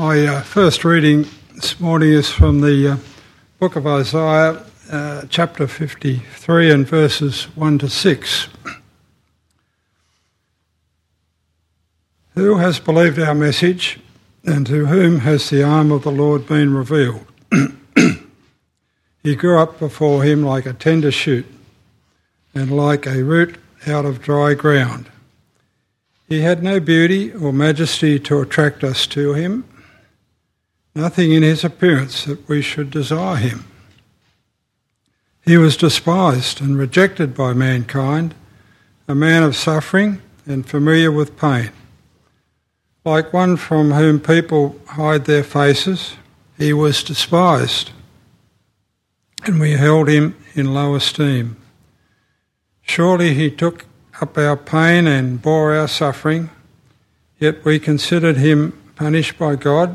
My uh, first reading this morning is from the uh, book of Isaiah, uh, chapter 53, and verses 1 to 6. Who has believed our message, and to whom has the arm of the Lord been revealed? he grew up before him like a tender shoot, and like a root out of dry ground. He had no beauty or majesty to attract us to him, nothing in his appearance that we should desire him. He was despised and rejected by mankind, a man of suffering and familiar with pain. Like one from whom people hide their faces, he was despised, and we held him in low esteem. Surely he took up our pain and bore our suffering, yet we considered him punished by God,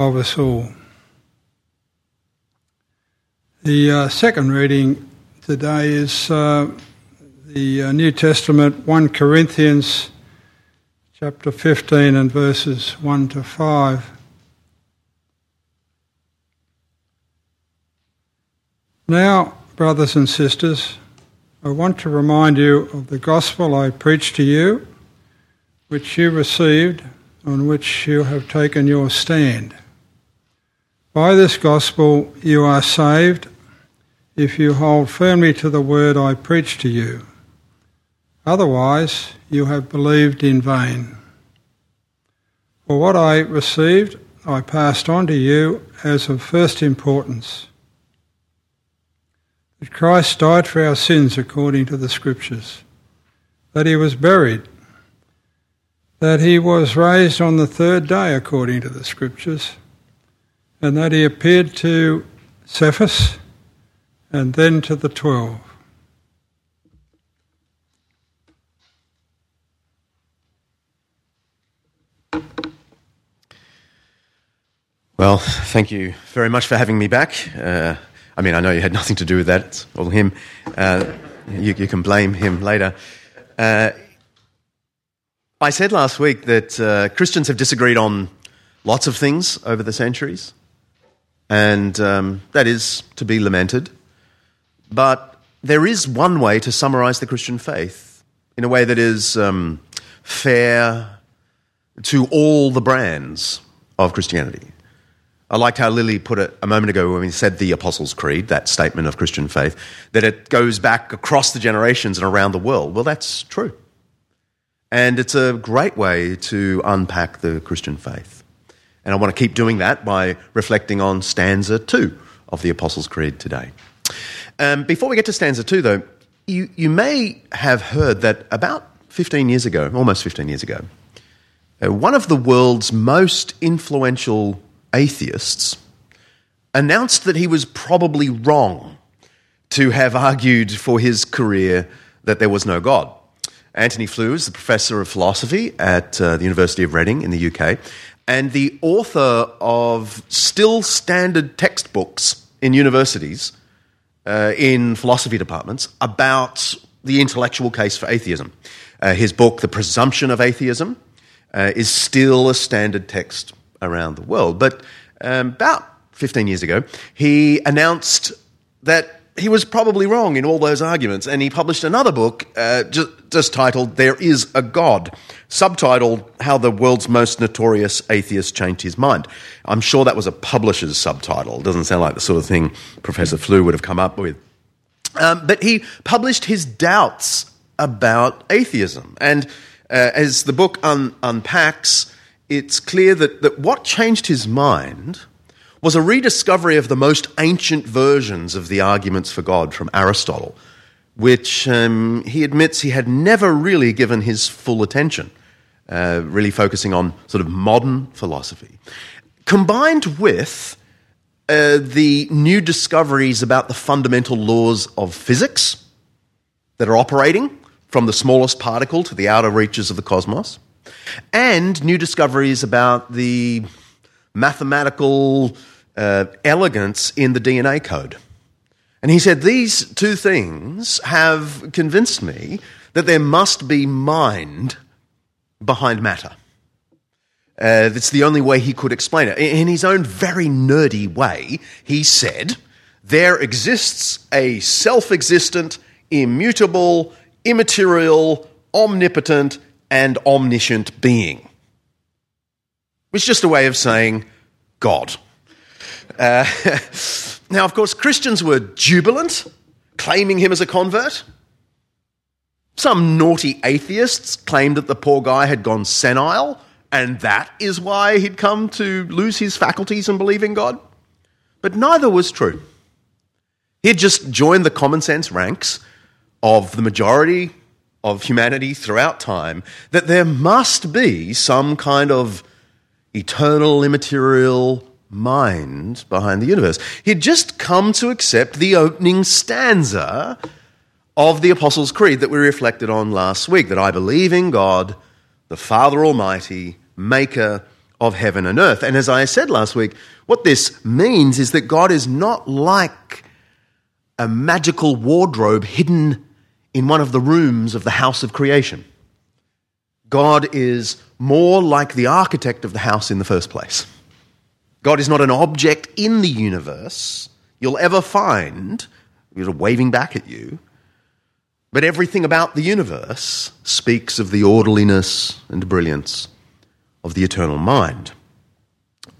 of us all. The uh, second reading today is uh, the uh, New Testament, 1 Corinthians chapter 15 and verses 1 to 5. Now, brothers and sisters, I want to remind you of the gospel I preached to you, which you received, on which you have taken your stand. By this gospel you are saved if you hold firmly to the word I preach to you. Otherwise, you have believed in vain. For what I received, I passed on to you as of first importance that Christ died for our sins according to the Scriptures, that he was buried, that he was raised on the third day according to the Scriptures, and that he appeared to Cephas and then to the twelve. Well, thank you very much for having me back. Uh, I mean, I know you had nothing to do with that. It's all him. Uh, you, you, can blame him later. Uh, I said last week that uh, Christians have disagreed on lots of things over the centuries, and um, that is to be lamented. But there is one way to summarize the Christian faith in a way that is um, fair to all the brands of Christianity. I liked how Lily put it a moment ago when we said the Apostles' Creed, that statement of Christian faith, that it goes back across the generations and around the world. Well, that's true. And it's a great way to unpack the Christian faith. And I want to keep doing that by reflecting on stanza two of the Apostles' Creed today. Um, before we get to stanza two, though, you, you may have heard that about 15 years ago, almost 15 years ago, uh, one of the world's most influential atheists, announced that he was probably wrong to have argued for his career that there was no God. Antony Flew is the professor of philosophy at uh, the University of Reading in the UK and the author of still standard textbooks in universities uh, in philosophy departments about the intellectual case for atheism. Uh, his book, The Presumption of Atheism, uh, is still a standard text around the world. But um, about 15 years ago, he announced that he was probably wrong in all those arguments, and he published another book uh, just, just, titled There Is a God, subtitled How the World's Most Notorious Atheist Changed His Mind. I'm sure that was a publisher's subtitle. It doesn't sound like the sort of thing Professor Flew would have come up with. Um, but he published his doubts about atheism. And uh, as the book un- unpacks, it's clear that, that what changed his mind was a rediscovery of the most ancient versions of the arguments for God from Aristotle, which um, he admits he had never really given his full attention uh, really focusing on sort of modern philosophy, combined with uh, the new discoveries about the fundamental laws of physics that are operating from the smallest particle to the outer reaches of the cosmos, and new discoveries about the mathematical uh, elegance in the DNA code. And he said, These two things have convinced me that there must be mind behind matter. Uh, that's the only way he could explain it. In his own very nerdy way, he said, There exists a self existent, immutable, immaterial, omnipotent, and omniscient being. It's just a way of saying God. Uh, now, of course, Christians were jubilant, claiming him as a convert. Some naughty atheists claimed that the poor guy had gone senile, and that is why he'd come to lose his faculties and believe in God. But neither was true. He had just joined the common sense ranks of the majority of humanity throughout time that there must be some kind of eternal, immaterial mind behind the universe. He'd just come to accept the opening stanza of the Apostles' Creed that we reflected on last week that I believe in God, the Father Almighty, maker of heaven and earth. And as I said last week, what this means is that God is not like a magical wardrobe hidden in one of the rooms of the house of creation. God is more like the architect of the house in the first place. God is not an object in the universe you'll ever find, you're waving back at you, but everything about the universe speaks of the orderliness and brilliance of the eternal mind.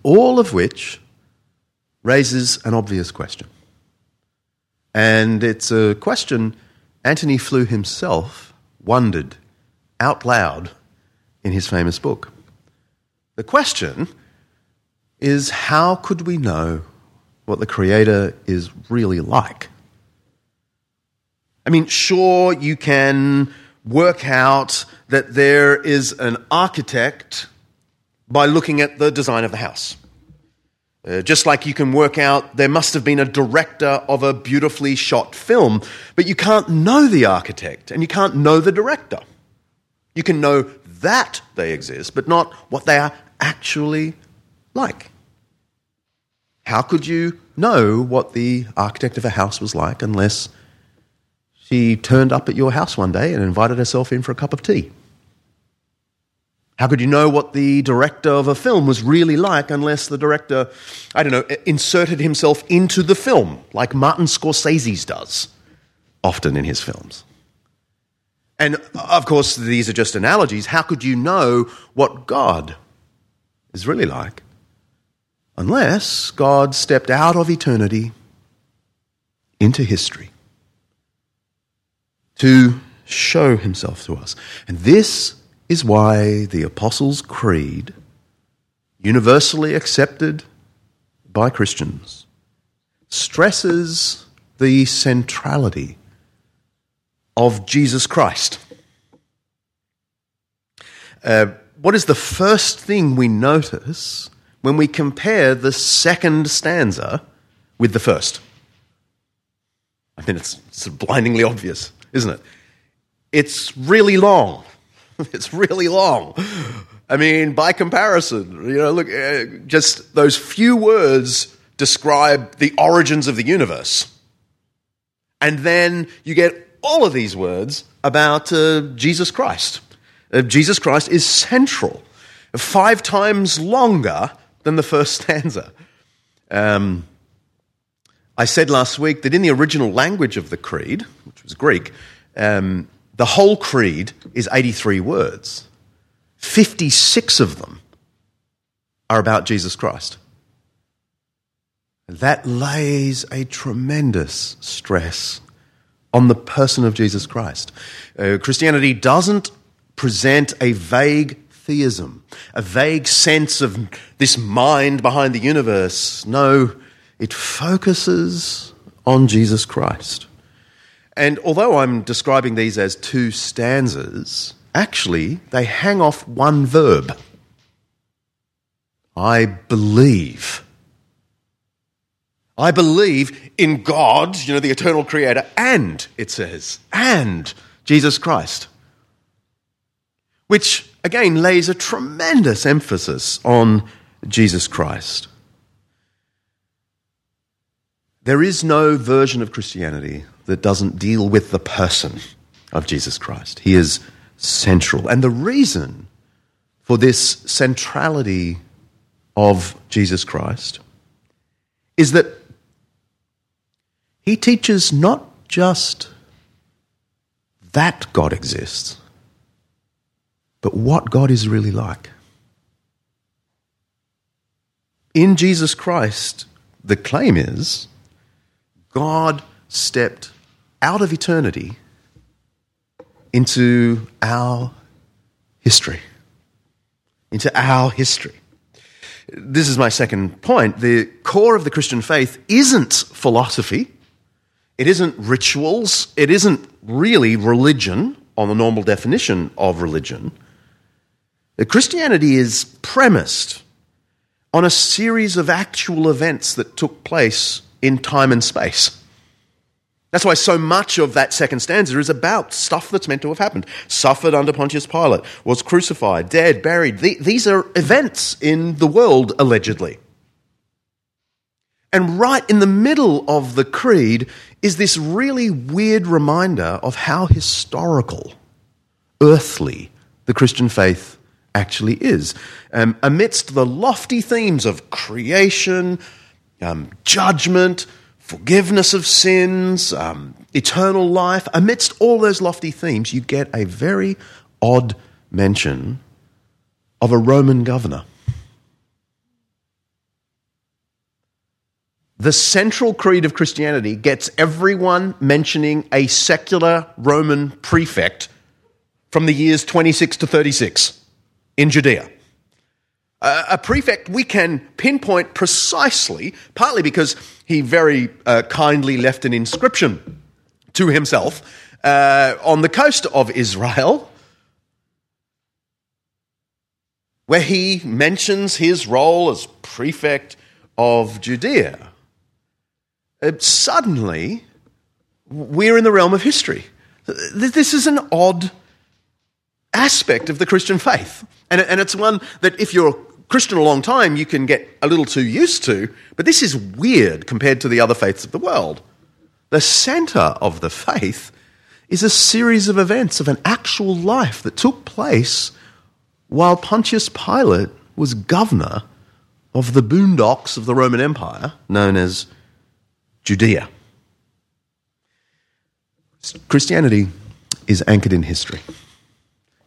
All of which raises an obvious question. And it's a question Antony Flew himself wondered out loud in his famous book. The question is how could we know what the Creator is really like? I mean, sure, you can work out that there is an architect by looking at the design of the house. Uh, just like you can work out there must have been a director of a beautifully shot film, but you can't know the architect and you can't know the director. You can know that they exist, but not what they are actually like. How could you know what the architect of a house was like unless she turned up at your house one day and invited herself in for a cup of tea? How could you know what the director of a film was really like unless the director, I don't know, inserted himself into the film like Martin Scorsese does often in his films? And of course, these are just analogies. How could you know what God is really like unless God stepped out of eternity into history to show himself to us? And this is why the Apostles' Creed, universally accepted by Christians, stresses the centrality of Jesus Christ. Uh, what is the first thing we notice when we compare the second stanza with the first? I mean, it's, blindingly obvious, isn't it? It's really long. it's really long. I mean, by comparison, you know, look, uh, just those few words describe the origins of the universe. And then you get all of these words about uh, Jesus Christ. Uh, Jesus Christ is central, five times longer than the first stanza. Um, I said last week that in the original language of the Creed, which was Greek, um, the whole creed is 83 words. 56 of them are about Jesus Christ. That lays a tremendous stress on the person of Jesus Christ. Uh, Christianity doesn't present a vague theism, a vague sense of this mind behind the universe. No, it focuses on Jesus Christ. And although I'm describing these as two stanzas, actually, they hang off one verb I believe. I believe in God, you know, the eternal creator, and, it says, and Jesus Christ. Which, again, lays a tremendous emphasis on Jesus Christ. There is no version of Christianity that doesn't deal with the person of Jesus Christ. He is central. And the reason for this centrality of Jesus Christ is that he teaches not just that God exists, but what God is really like. In Jesus Christ, the claim is God stepped out of eternity into our history. Into our history. This is my second point. The core of the Christian faith isn't philosophy, it isn't rituals, it isn't really religion on the normal definition of religion. Christianity is premised on a series of actual events that took place in time and space. That's why so much of that second stanza is about stuff that's meant to have happened. Suffered under Pontius Pilate, was crucified, dead, buried. These are events in the world, allegedly. And right in the middle of the creed is this really weird reminder of how historical, earthly, the Christian faith actually is. Um, amidst the lofty themes of creation, um, judgment, forgiveness of sins, um, eternal life, amidst all those lofty themes, you get a very odd mention of a Roman governor. The central creed of Christianity gets everyone mentioning a secular Roman prefect from the years 26 to 36 in Judea a prefect we can pinpoint precisely, partly because he very uh, kindly left an inscription to himself uh, on the coast of Israel, where he mentions his role as prefect of Judea. Uh, suddenly, we're in the realm of history. This is an odd aspect of the Christian faith. And, it's one that if you're a Christian a long time, you can get a little too used to, but this is weird compared to the other faiths of the world. The center of the faith is a series of events of an actual life that took place while Pontius Pilate was governor of the boondocks of the Roman Empire known as Judea. Christianity is anchored in history.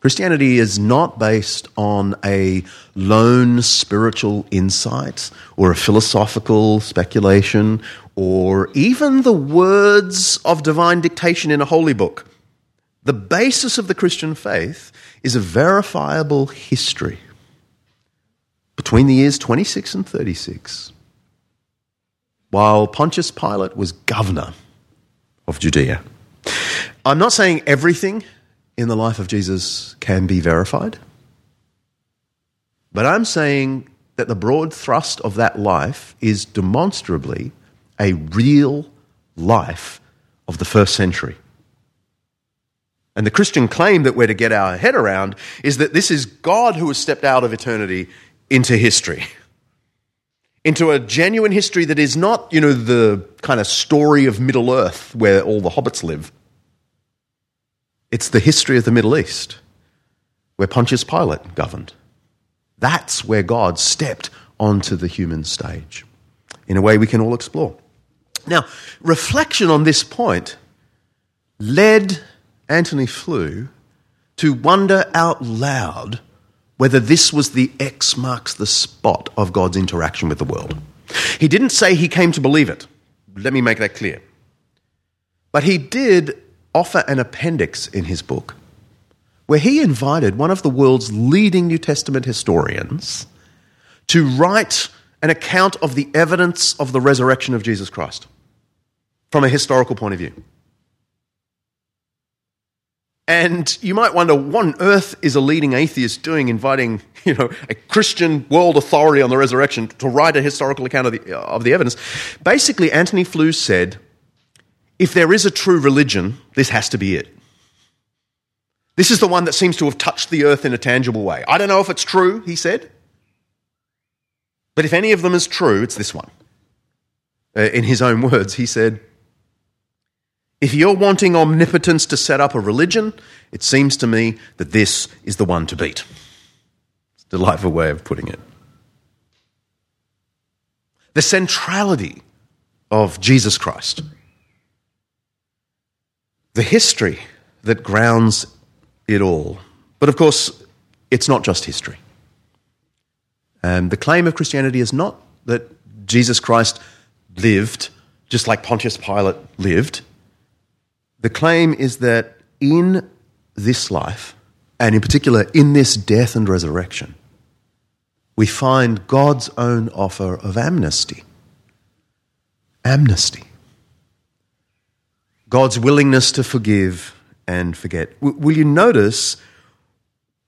Christianity is not based on a lone spiritual insight or a philosophical speculation or even the words of divine dictation in a holy book. The basis of the Christian faith is a verifiable history between the years 26 and 36, while Pontius Pilate was governor of Judea. I'm not saying everything in the life of Jesus can be verified. But I'm saying that the broad thrust of that life is demonstrably a real life of the first century. And the Christian claim that we're to get our head around is that this is God who has stepped out of eternity into history. Into a genuine history that is not, you know, the kind of story of Middle Earth where all the hobbits live it's the history of the Middle East, where Pontius Pilate governed. That's where God stepped onto the human stage in a way we can all explore. Now, reflection on this point led Antony Flew to wonder out loud whether this was the X marks the spot of God's interaction with the world. He didn't say he came to believe it. Let me make that clear. But he did offer an appendix in his book where he invited one of the world's leading New Testament historians to write an account of the evidence of the resurrection of Jesus Christ from a historical point of view. And you might wonder, what on earth is a leading atheist doing inviting you know, a Christian world authority on the resurrection to write a historical account of the, of the evidence? Basically, Antony Flew said, if there is a true religion, this has to be it. This is the one that seems to have touched the earth in a tangible way. I don't know if it's true, he said. But if any of them is true, it's this one. Uh, in his own words, he said, If you're wanting omnipotence to set up a religion, it seems to me that this is the one to beat. It's a delightful way of putting it. The centrality of Jesus Christ, the history that grounds it all. But of course, it's not just history. And the claim of Christianity is not that Jesus Christ lived just like Pontius Pilate lived. The claim is that in this life, and in particular in this death and resurrection, we find God's own offer of amnesty. Amnesty. God's willingness to forgive and forget. Will you notice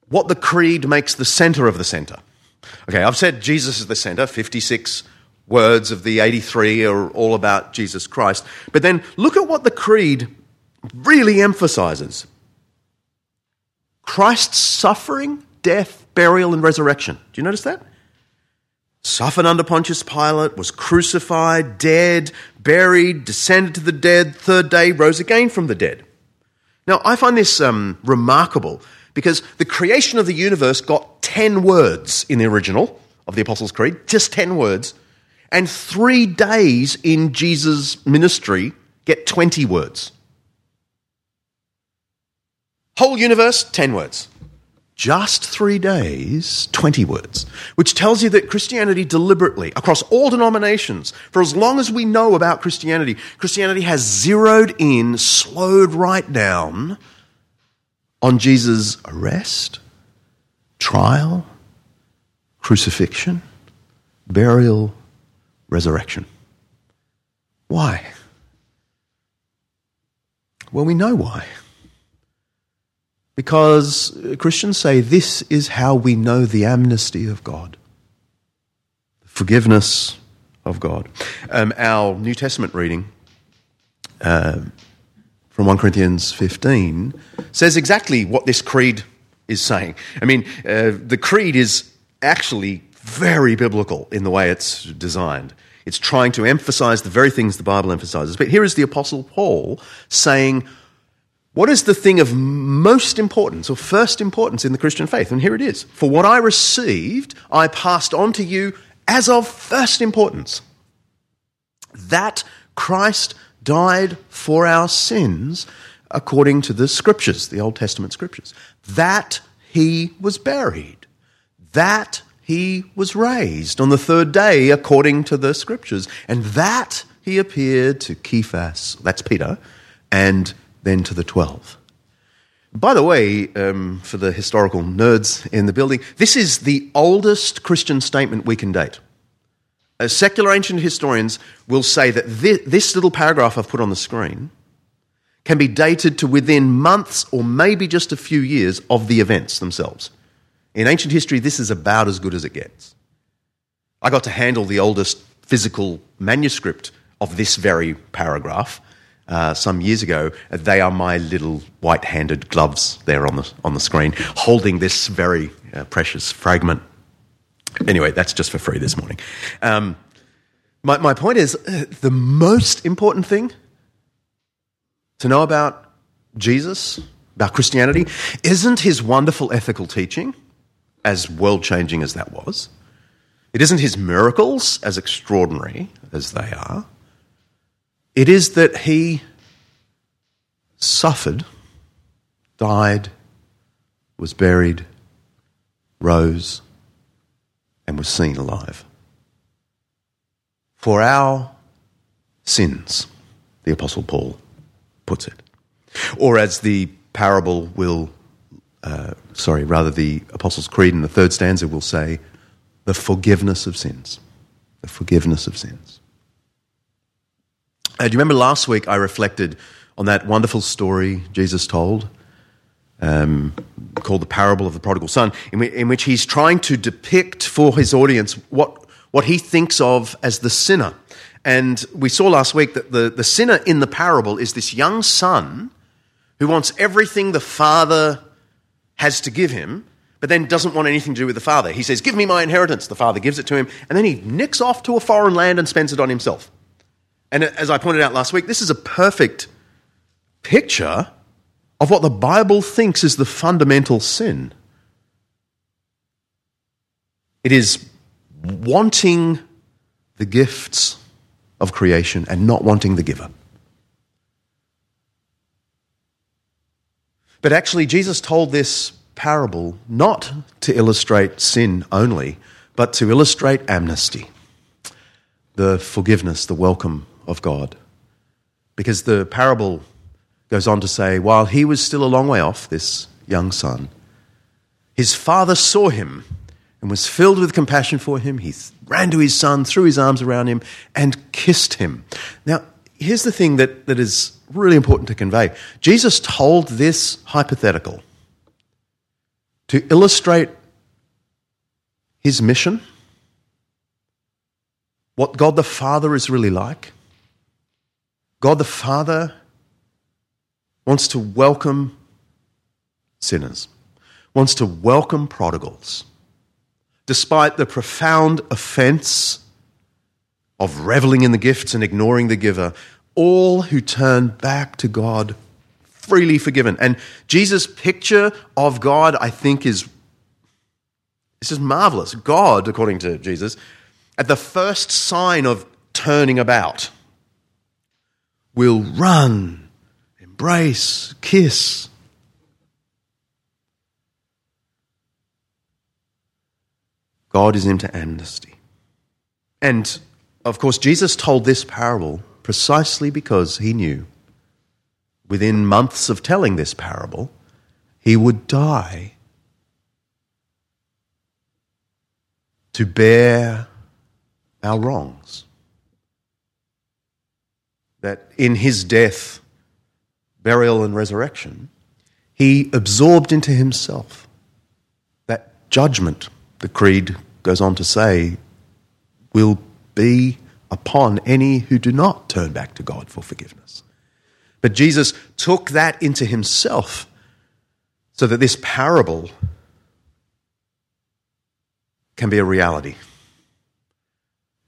what the creed makes the center of the center? Okay, I've said Jesus is the center, 56 words of the 83 are all about Jesus Christ. But then look at what the creed really emphasizes Christ's suffering, death, burial, and resurrection. Do you notice that? Suffered under Pontius Pilate, was crucified, dead, buried, descended to the dead, third day, rose again from the dead. Now, I find this um, remarkable because the creation of the universe got 10 words in the original of the Apostles' Creed, just 10 words, and three days in Jesus' ministry get 20 words. Whole universe, 10 words just three days, 20 words, which tells you that Christianity deliberately, across all denominations, for as long as we know about Christianity, Christianity has zeroed in, slowed right down on Jesus' arrest, trial, crucifixion, burial, resurrection. Why? Well, we know why. Because Christians say this is how we know the amnesty of God, the forgiveness of God. Um, our New Testament reading uh, from 1 Corinthians 15 says exactly what this creed is saying. I mean, uh, the creed is actually very biblical in the way it's designed. It's trying to emphasize the very things the Bible emphasizes. But here is the Apostle Paul saying, what is the thing of most importance or first importance in the Christian faith? And here it is. For what I received, I passed on to you as of first importance that Christ died for our sins according to the scriptures, the Old Testament scriptures, that he was buried, that he was raised on the third day according to the scriptures, and that he appeared to Cephas, that's Peter, and then to the 12. By the way, um, for the historical nerds in the building, this is the oldest Christian statement we can date. As uh, secular ancient historians will say that this, this little paragraph I've put on the screen can be dated to within months or maybe just a few years of the events themselves. In ancient history, this is about as good as it gets. I got to handle the oldest physical manuscript of this very paragraph uh, some years ago. They are my little white handed gloves there on the, on the screen, holding this very uh, precious fragment. Anyway, that's just for free this morning. Um, my, my point is uh, the most important thing to know about Jesus, about Christianity, isn't his wonderful ethical teaching, as world changing as that was. It isn't his miracles, as extraordinary as they are. It is that he suffered, died, was buried, rose, and was seen alive. For our sins, the Apostle Paul puts it. Or as the parable will, uh, sorry, rather the Apostles' Creed in the third stanza will say, the forgiveness of sins. The forgiveness of sins. Uh, do you remember last week I reflected on that wonderful story Jesus told um, called the parable of the prodigal son, in, in which he's trying to depict for his audience what, what he thinks of as the sinner. And we saw last week that the, the sinner in the parable is this young son who wants everything the father has to give him, but then doesn't want anything to do with the father. He says, Give me my inheritance. The father gives it to him, and then he nicks off to a foreign land and spends it on himself. And as I pointed out last week, this is a perfect picture of what the Bible thinks is the fundamental sin. It is wanting the gifts of creation and not wanting the giver. But actually, Jesus told this parable not to illustrate sin only, but to illustrate amnesty, the forgiveness, the welcome of God. Because the parable goes on to say, while he was still a long way off, this young son, his father saw him and was filled with compassion for him. He ran to his son, threw his arms around him, and kissed him. Now, here's the thing that, that is really important to convey Jesus told this hypothetical to illustrate his mission, what God the Father is really like. God the Father wants to welcome sinners, wants to welcome prodigals, despite the profound offense of reveling in the gifts and ignoring the giver. All who turn back to God freely forgiven. And Jesus' picture of God, I think, is this is marvelous. God, according to Jesus, at the first sign of turning about, will run embrace, kiss. God is into amnesty. And of course, Jesus told this parable precisely because he knew within months of telling this parable, he would die to bear our wrongs. That in his death, burial, and resurrection, he absorbed into himself that judgment, the Creed goes on to say, will be upon any who do not turn back to God for forgiveness. But Jesus took that into himself so that this parable can be a reality.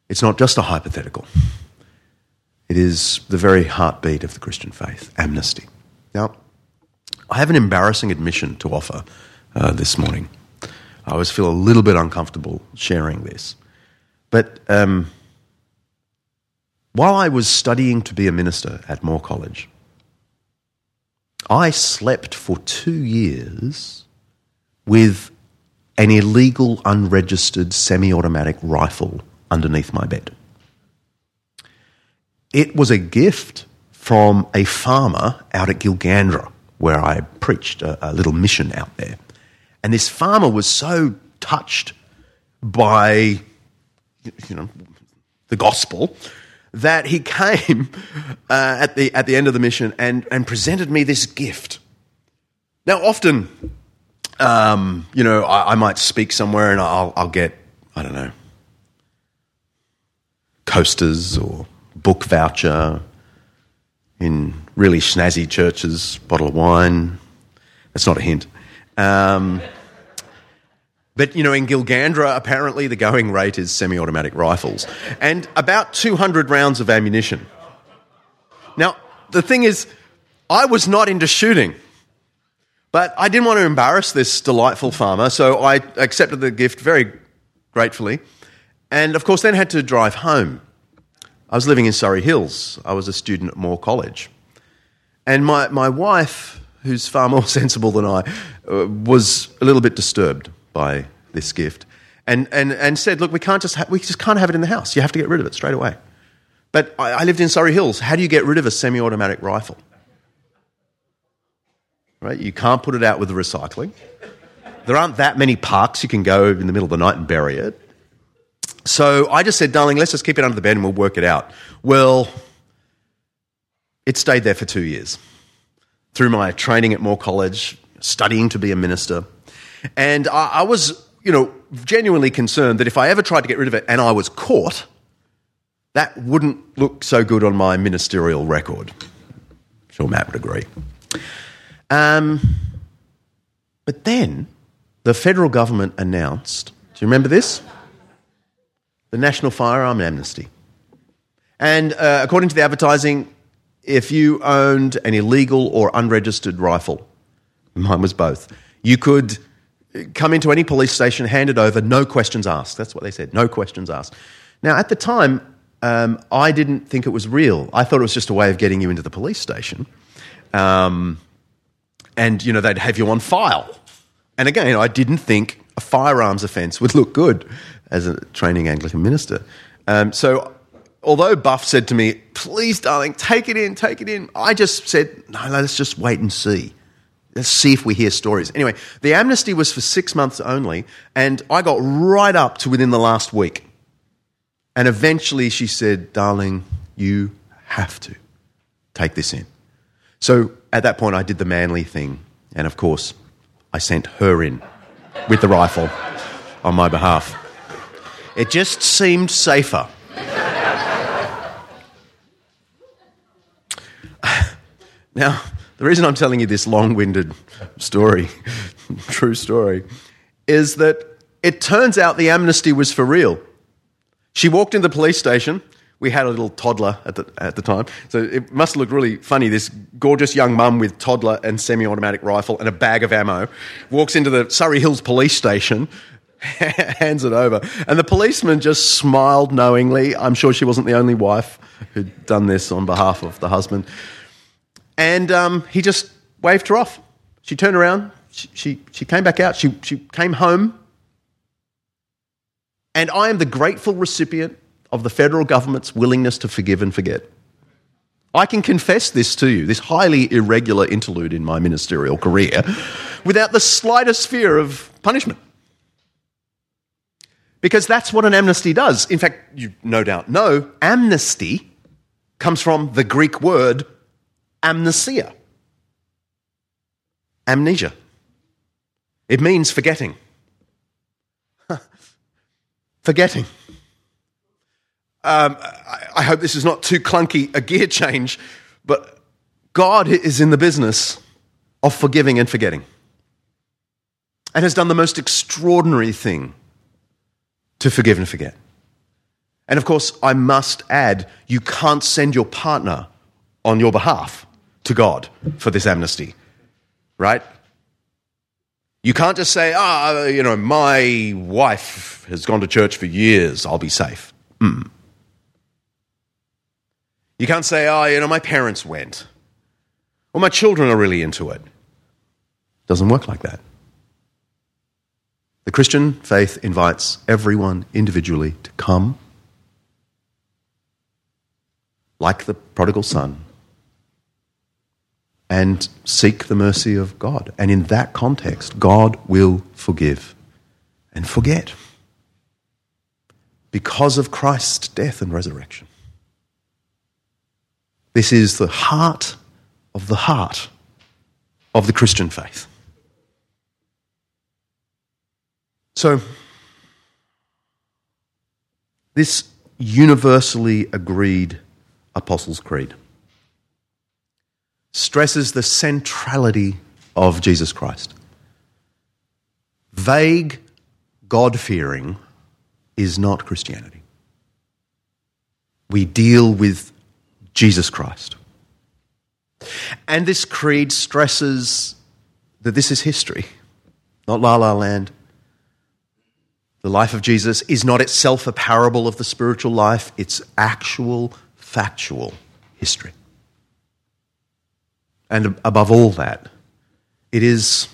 It's not just a hypothetical. It is the very heartbeat of the Christian faith amnesty. Now, I have an embarrassing admission to offer uh, this morning. I always feel a little bit uncomfortable sharing this. But um, while I was studying to be a minister at Moore College, I slept for two years with an illegal, unregistered semi automatic rifle underneath my bed. It was a gift from a farmer out at Gilgandra, where I preached a, a little mission out there. And this farmer was so touched by, you know, the gospel that he came uh, at, the, at the end of the mission and, and presented me this gift. Now, often, um, you know, I, I, might speak somewhere and I'll, I'll get, I don't know, coasters or book voucher, in really snazzy churches, bottle of wine. That's not a hint. Um, but, you know, in Gilgandra, apparently the going rate is semi automatic rifles and about 200 rounds of ammunition. Now, the thing is, I was not into shooting, but I didn't want to embarrass this delightful farmer, so I accepted the gift very gratefully and, of course, then had to drive home. I was living in Surry Hills. I was a student at Moore College. And my, my wife, who's far more sensible than I, uh, was a little bit disturbed by this gift and, and, and said, Look, we, can't just ha- we just can't have it in the house. You have to get rid of it straight away. But I, I lived in Surry Hills. How do you get rid of a semi automatic rifle? Right? You can't put it out with the recycling. There aren't that many parks you can go in the middle of the night and bury it. So I just said, darling, let's just keep it under the bed and we'll work it out. Well, it stayed there for two years. Through my training at Moore College, studying to be a minister. And I, I was, you know, genuinely concerned that if I ever tried to get rid of it and I was caught, that wouldn't look so good on my ministerial record. I'm sure Matt would agree. Um, but then the federal government announced do you remember this? The National Firearm Amnesty. And uh, according to the advertising, if you owned an illegal or unregistered rifle, mine was both, you could come into any police station, hand it over, no questions asked. That's what they said, no questions asked. Now, at the time, um, I didn't think it was real. I thought it was just a way of getting you into the police station. Um, and, you know, they'd have you on file. And again, I didn't think a firearms offence would look good as a training Anglican minister. Um, so, although Buff said to me, please, darling, take it in, take it in, I just said, no, no, let's just wait and see. Let's see if we hear stories. Anyway, the amnesty was for six months only, and I got right up to within the last week. And eventually she said, darling, you have to take this in. So at that point, I did the manly thing. And of course, I sent her in with the rifle on my behalf. It just seemed safer. now, the reason I'm telling you this long winded story, true story, is that it turns out the amnesty was for real. She walked into the police station. We had a little toddler at the, at the time, so it must look really funny. This gorgeous young mum with toddler and semi automatic rifle and a bag of ammo walks into the Surry Hills police station, hands it over, and the policeman just smiled knowingly. I'm sure she wasn't the only wife who'd done this on behalf of the husband. And um, he just waved her off. She turned around, she, she, she came back out, she, she came home. And I am the grateful recipient of the federal government's willingness to forgive and forget. I can confess this to you, this highly irregular interlude in my ministerial career, without the slightest fear of punishment. Because that's what an amnesty does. In fact, you no doubt know, amnesty comes from the Greek word amnesia. Amnesia. It means forgetting. forgetting. Um, I hope this is not too clunky a gear change, but God is in the business of forgiving and forgetting and has done the most extraordinary thing to forgive and forget. And of course, I must add, you can't send your partner on your behalf to God for this amnesty, right? You can't just say, ah, oh, you know, my wife has gone to church for years, I'll be safe. Mm. You can't say, oh, you know, my parents went, or my children are really into it. Doesn't work like that. The Christian faith invites everyone individually to come, like the prodigal son, and seek the mercy of God. And in that context, God will forgive and forget because of Christ's death and resurrection. This is the heart of the heart of the Christian faith. So, this universally agreed Apostles' Creed stresses the centrality of Jesus Christ. Vague God fearing is not Christianity. We deal with Jesus Christ. And this creed stresses that this is history, not la la land. The life of Jesus is not itself a parable of the spiritual life, it's actual, factual history. And above all that, it is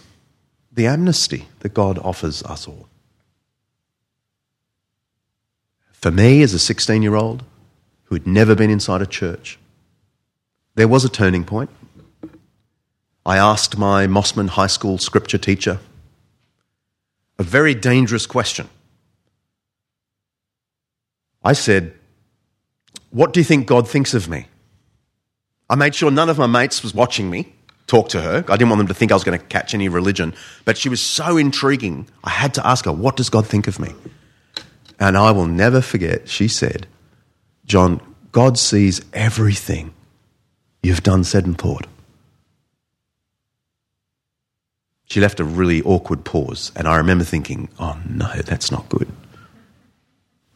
the amnesty that God offers us all. For me, as a 16 year old, who had never been inside a church. There was a turning point. I asked my Mosman High School scripture teacher a very dangerous question. I said, What do you think God thinks of me? I made sure none of my mates was watching me. talk to her. I didn't want them to think I was going to catch any religion. But she was so intriguing, I had to ask her, What does God think of me? And I will never forget, she said, John, God sees everything you've done, said, and thought. She left a really awkward pause, and I remember thinking, Oh no, that's not good.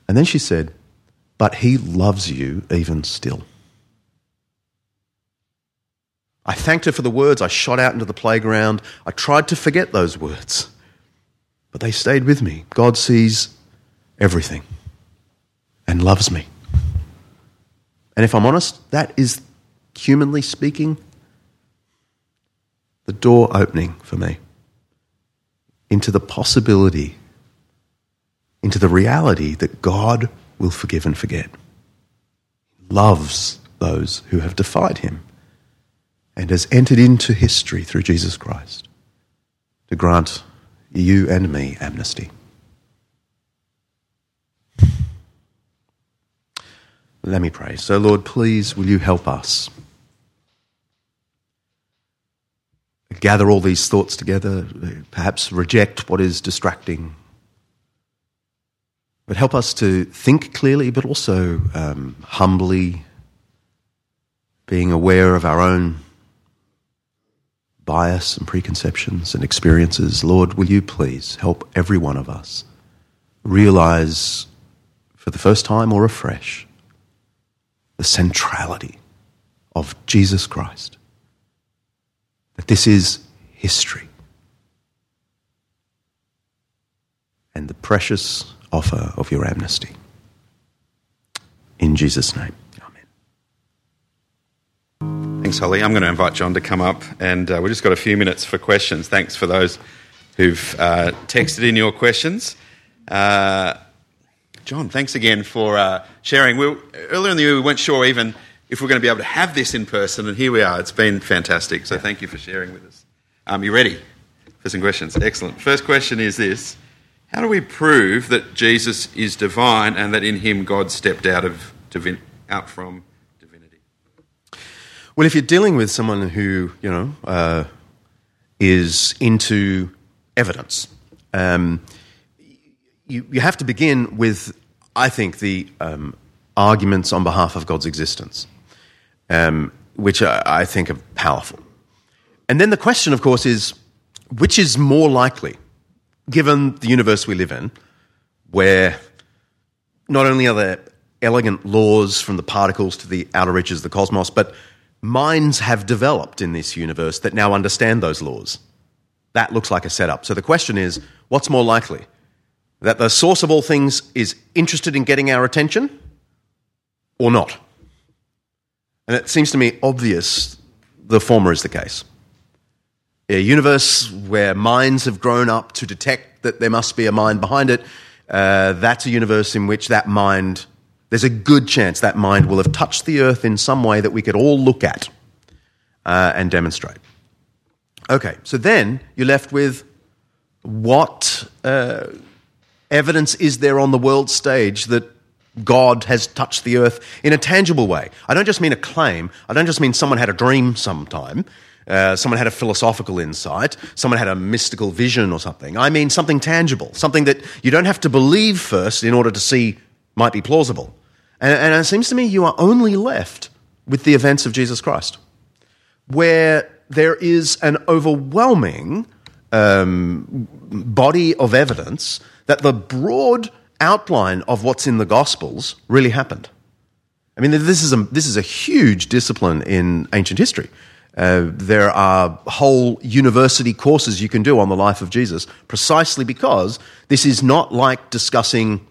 And then she said, But he loves you even still. I thanked her for the words. I shot out into the playground. I tried to forget those words, but they stayed with me. God sees everything and loves me. And if I'm honest, that is, humanly speaking, the door opening for me into the possibility, into the reality that God will forgive and forget. He loves those who have defied him and has entered into history through Jesus Christ to grant you and me amnesty. Let me pray. So, Lord, please, will you help us gather all these thoughts together, perhaps reject what is distracting, but help us to think clearly, but also um, humbly, being aware of our own bias and preconceptions and experiences, Lord, will you please help every one of us realize for the first time or afresh the centrality of Jesus Christ? That this is history. And the precious offer of your amnesty. In Jesus' name. Amen. Thanks, Holly. I'm going to invite John to come up, and uh, we've just got a few minutes for questions. Thanks for those who've uh, texted in your questions. Uh, John, thanks again for uh, sharing. We, earlier in the year, we weren't sure even if we're going to be able to have this in person, and here we are. It's been fantastic. So thank you for sharing with us. Um, you ready for some questions? Excellent. First question is this How do we prove that Jesus is divine and that in him God stepped out, of divin- out from divinity? well, if you're dealing with someone who, you know, uh, is into evidence, um, you, you have to begin with, I think, the um, arguments on behalf of God's existence, um, which I, I think are powerful. And then the question, of course, is which is more likely, given the universe we live in, where not only are there elegant laws from the particles to the outer reaches of the cosmos, but minds have developed in this universe that now understand those laws. That looks like a setup. So the question is what's more likely? That the source of all things is interested in getting our attention or not? And it seems to me obvious the former is the case. A universe where minds have grown up to detect that there must be a mind behind it, uh, that's a universe in which that mind there's a good chance that mind will have touched the earth in some way that we could all look at uh, and demonstrate. Okay, so then you're left with what uh, evidence is there on the world stage that God has touched the earth in a tangible way? I don't just mean a claim, I don't just mean someone had a dream sometime. Uh, someone had a philosophical insight, someone had a mystical vision or something. I mean something tangible, something that you don't have to believe first in order to see might be plausible. And, and it seems to me you are only left with the events of Jesus Christ, where there is an overwhelming um, body of evidence that the broad outline of what's in the Gospels really happened. I mean, this is a, this is a huge discipline in ancient history. Uh, there are whole university courses you can do on the life of Jesus precisely because this is not like discussing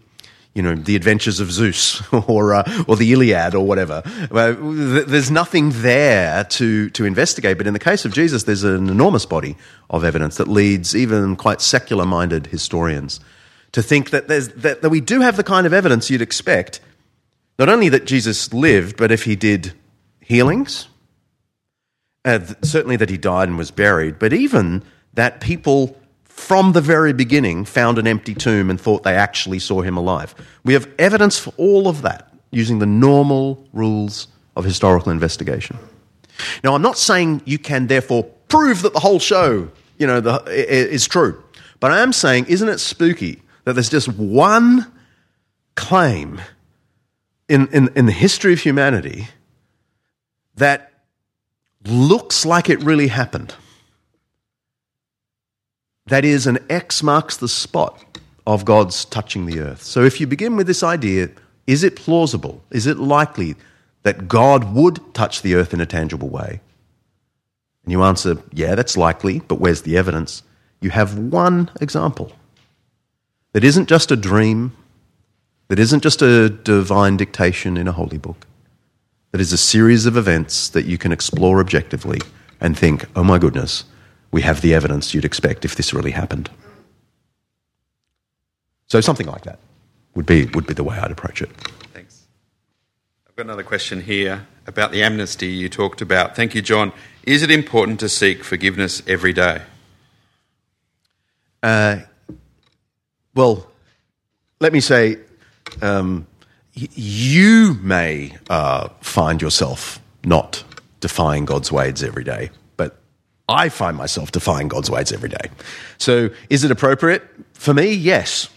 you know, the adventures of Zeus or, uh, or the Iliad or whatever. There's nothing there to, to investigate. But in the case of Jesus, there's an enormous body of evidence that leads even quite secular minded historians to think that, that, that we do have the kind of evidence you'd expect, not only that Jesus lived, but if he did healings, uh, certainly that he died and was buried, but even that people from the very beginning found an empty tomb and thought they actually saw him alive. We have evidence for all of that using the normal rules of historical investigation. Now, I'm not saying you can therefore prove that the whole show, you know, the, is true. But I am saying, isn't it spooky that there's just one claim in, in, in the history of humanity that looks like it really happened? That is, an X marks the spot of God's touching the earth. So if you begin with this idea, is it plausible? Is it likely that God would touch the earth in a tangible way? And you answer, yeah, that's likely, but where's the evidence? You have one example that isn't just a dream, that isn't just a divine dictation in a holy book, that is a series of events that you can explore objectively and think, oh my goodness, we have the evidence you'd expect if this really happened. So something like that would be, would be the way I'd approach it. Thanks. I've got another question here about the amnesty you talked about. Thank you, John. Is it important to seek forgiveness every day? Uh, well, let me say, um, y- you may uh, find yourself not defying God's ways every day, but I find myself defying God's ways every day. So, is it appropriate? For me, yes.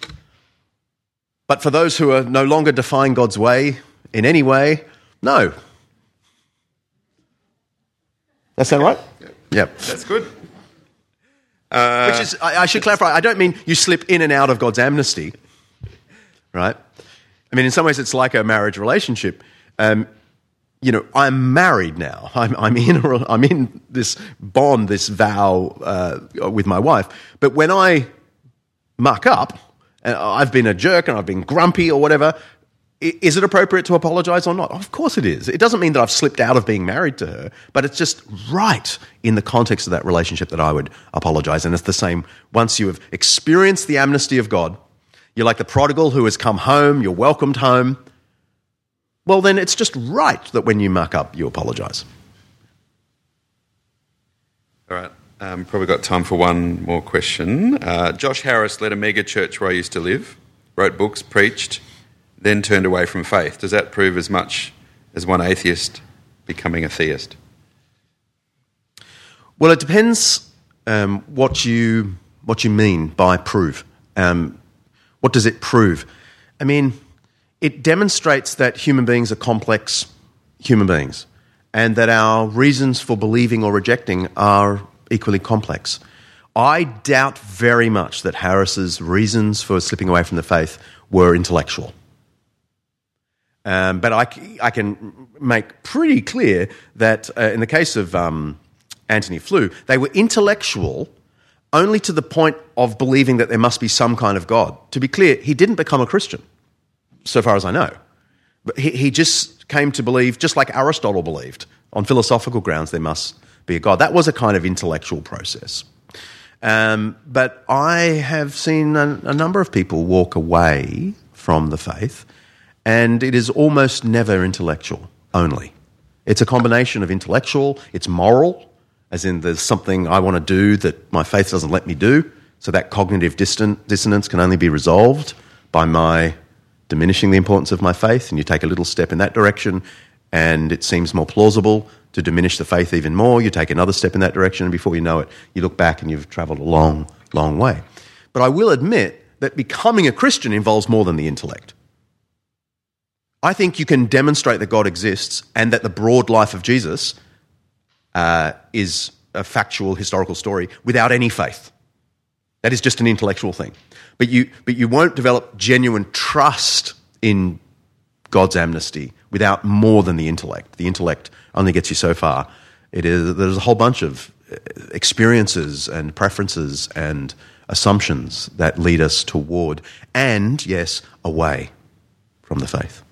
But for those who are no longer defying God's way in any way, no. That sound right? Yep. That's good. Which is, I, I should clarify, I don't mean you slip in and out of God's amnesty, right? I mean, in some ways, it's like a marriage relationship. Um, you know, I'm married now. I'm, I'm, in, a, I'm in this bond, this vow uh, with my wife. But when I muck up, and I've been a jerk and I've been grumpy or whatever, is it appropriate to apologize or not? Of course it is. It doesn't mean that I've slipped out of being married to her, but it's just right in the context of that relationship that I would apologize. And it's the same once you have experienced the amnesty of God, you're like the prodigal who has come home, you're welcomed home. Well, then it's just right that when you muck up, you apologize. All right. Um, probably got time for one more question. Uh, Josh Harris led a mega church where I used to live, wrote books, preached, then turned away from faith. Does that prove as much as one atheist becoming a theist? Well, it depends um, what you what you mean by prove. Um, what does it prove? I mean, it demonstrates that human beings are complex human beings, and that our reasons for believing or rejecting are equally complex. I doubt very much that Harris's reasons for slipping away from the faith were intellectual. Um, but I, I, can make pretty clear that uh, in the case of um, Antony Flew, they were intellectual only to the point of believing that there must be some kind of God. To be clear, he didn't become a Christian, so far as I know. But he, he just came to believe, just like Aristotle believed, on philosophical grounds there must be a God. That was a kind of intellectual process. Um, but I have seen a, a number of people walk away from the faith and it is almost never intellectual only. It's a combination of intellectual, it's moral, as in there's something I want to do that my faith doesn't let me do, so that cognitive dissonance can only be resolved by my diminishing the importance of my faith, and you take a little step in that direction, and it seems more plausible to diminish the faith even more. You take another step in that direction, and before you know it, you look back and you've traveled a long, long way. But I will admit that becoming a Christian involves more than the intellect. I think you can demonstrate that God exists and that the broad life of Jesus uh, is a factual historical story without any faith. That is just an intellectual thing. But you, but you won't develop genuine trust in God's amnesty without more than the intellect. The intellect only gets you so far. It is, there's a whole bunch of uh, experiences and preferences and assumptions that lead us toward and, yes, away from the faith.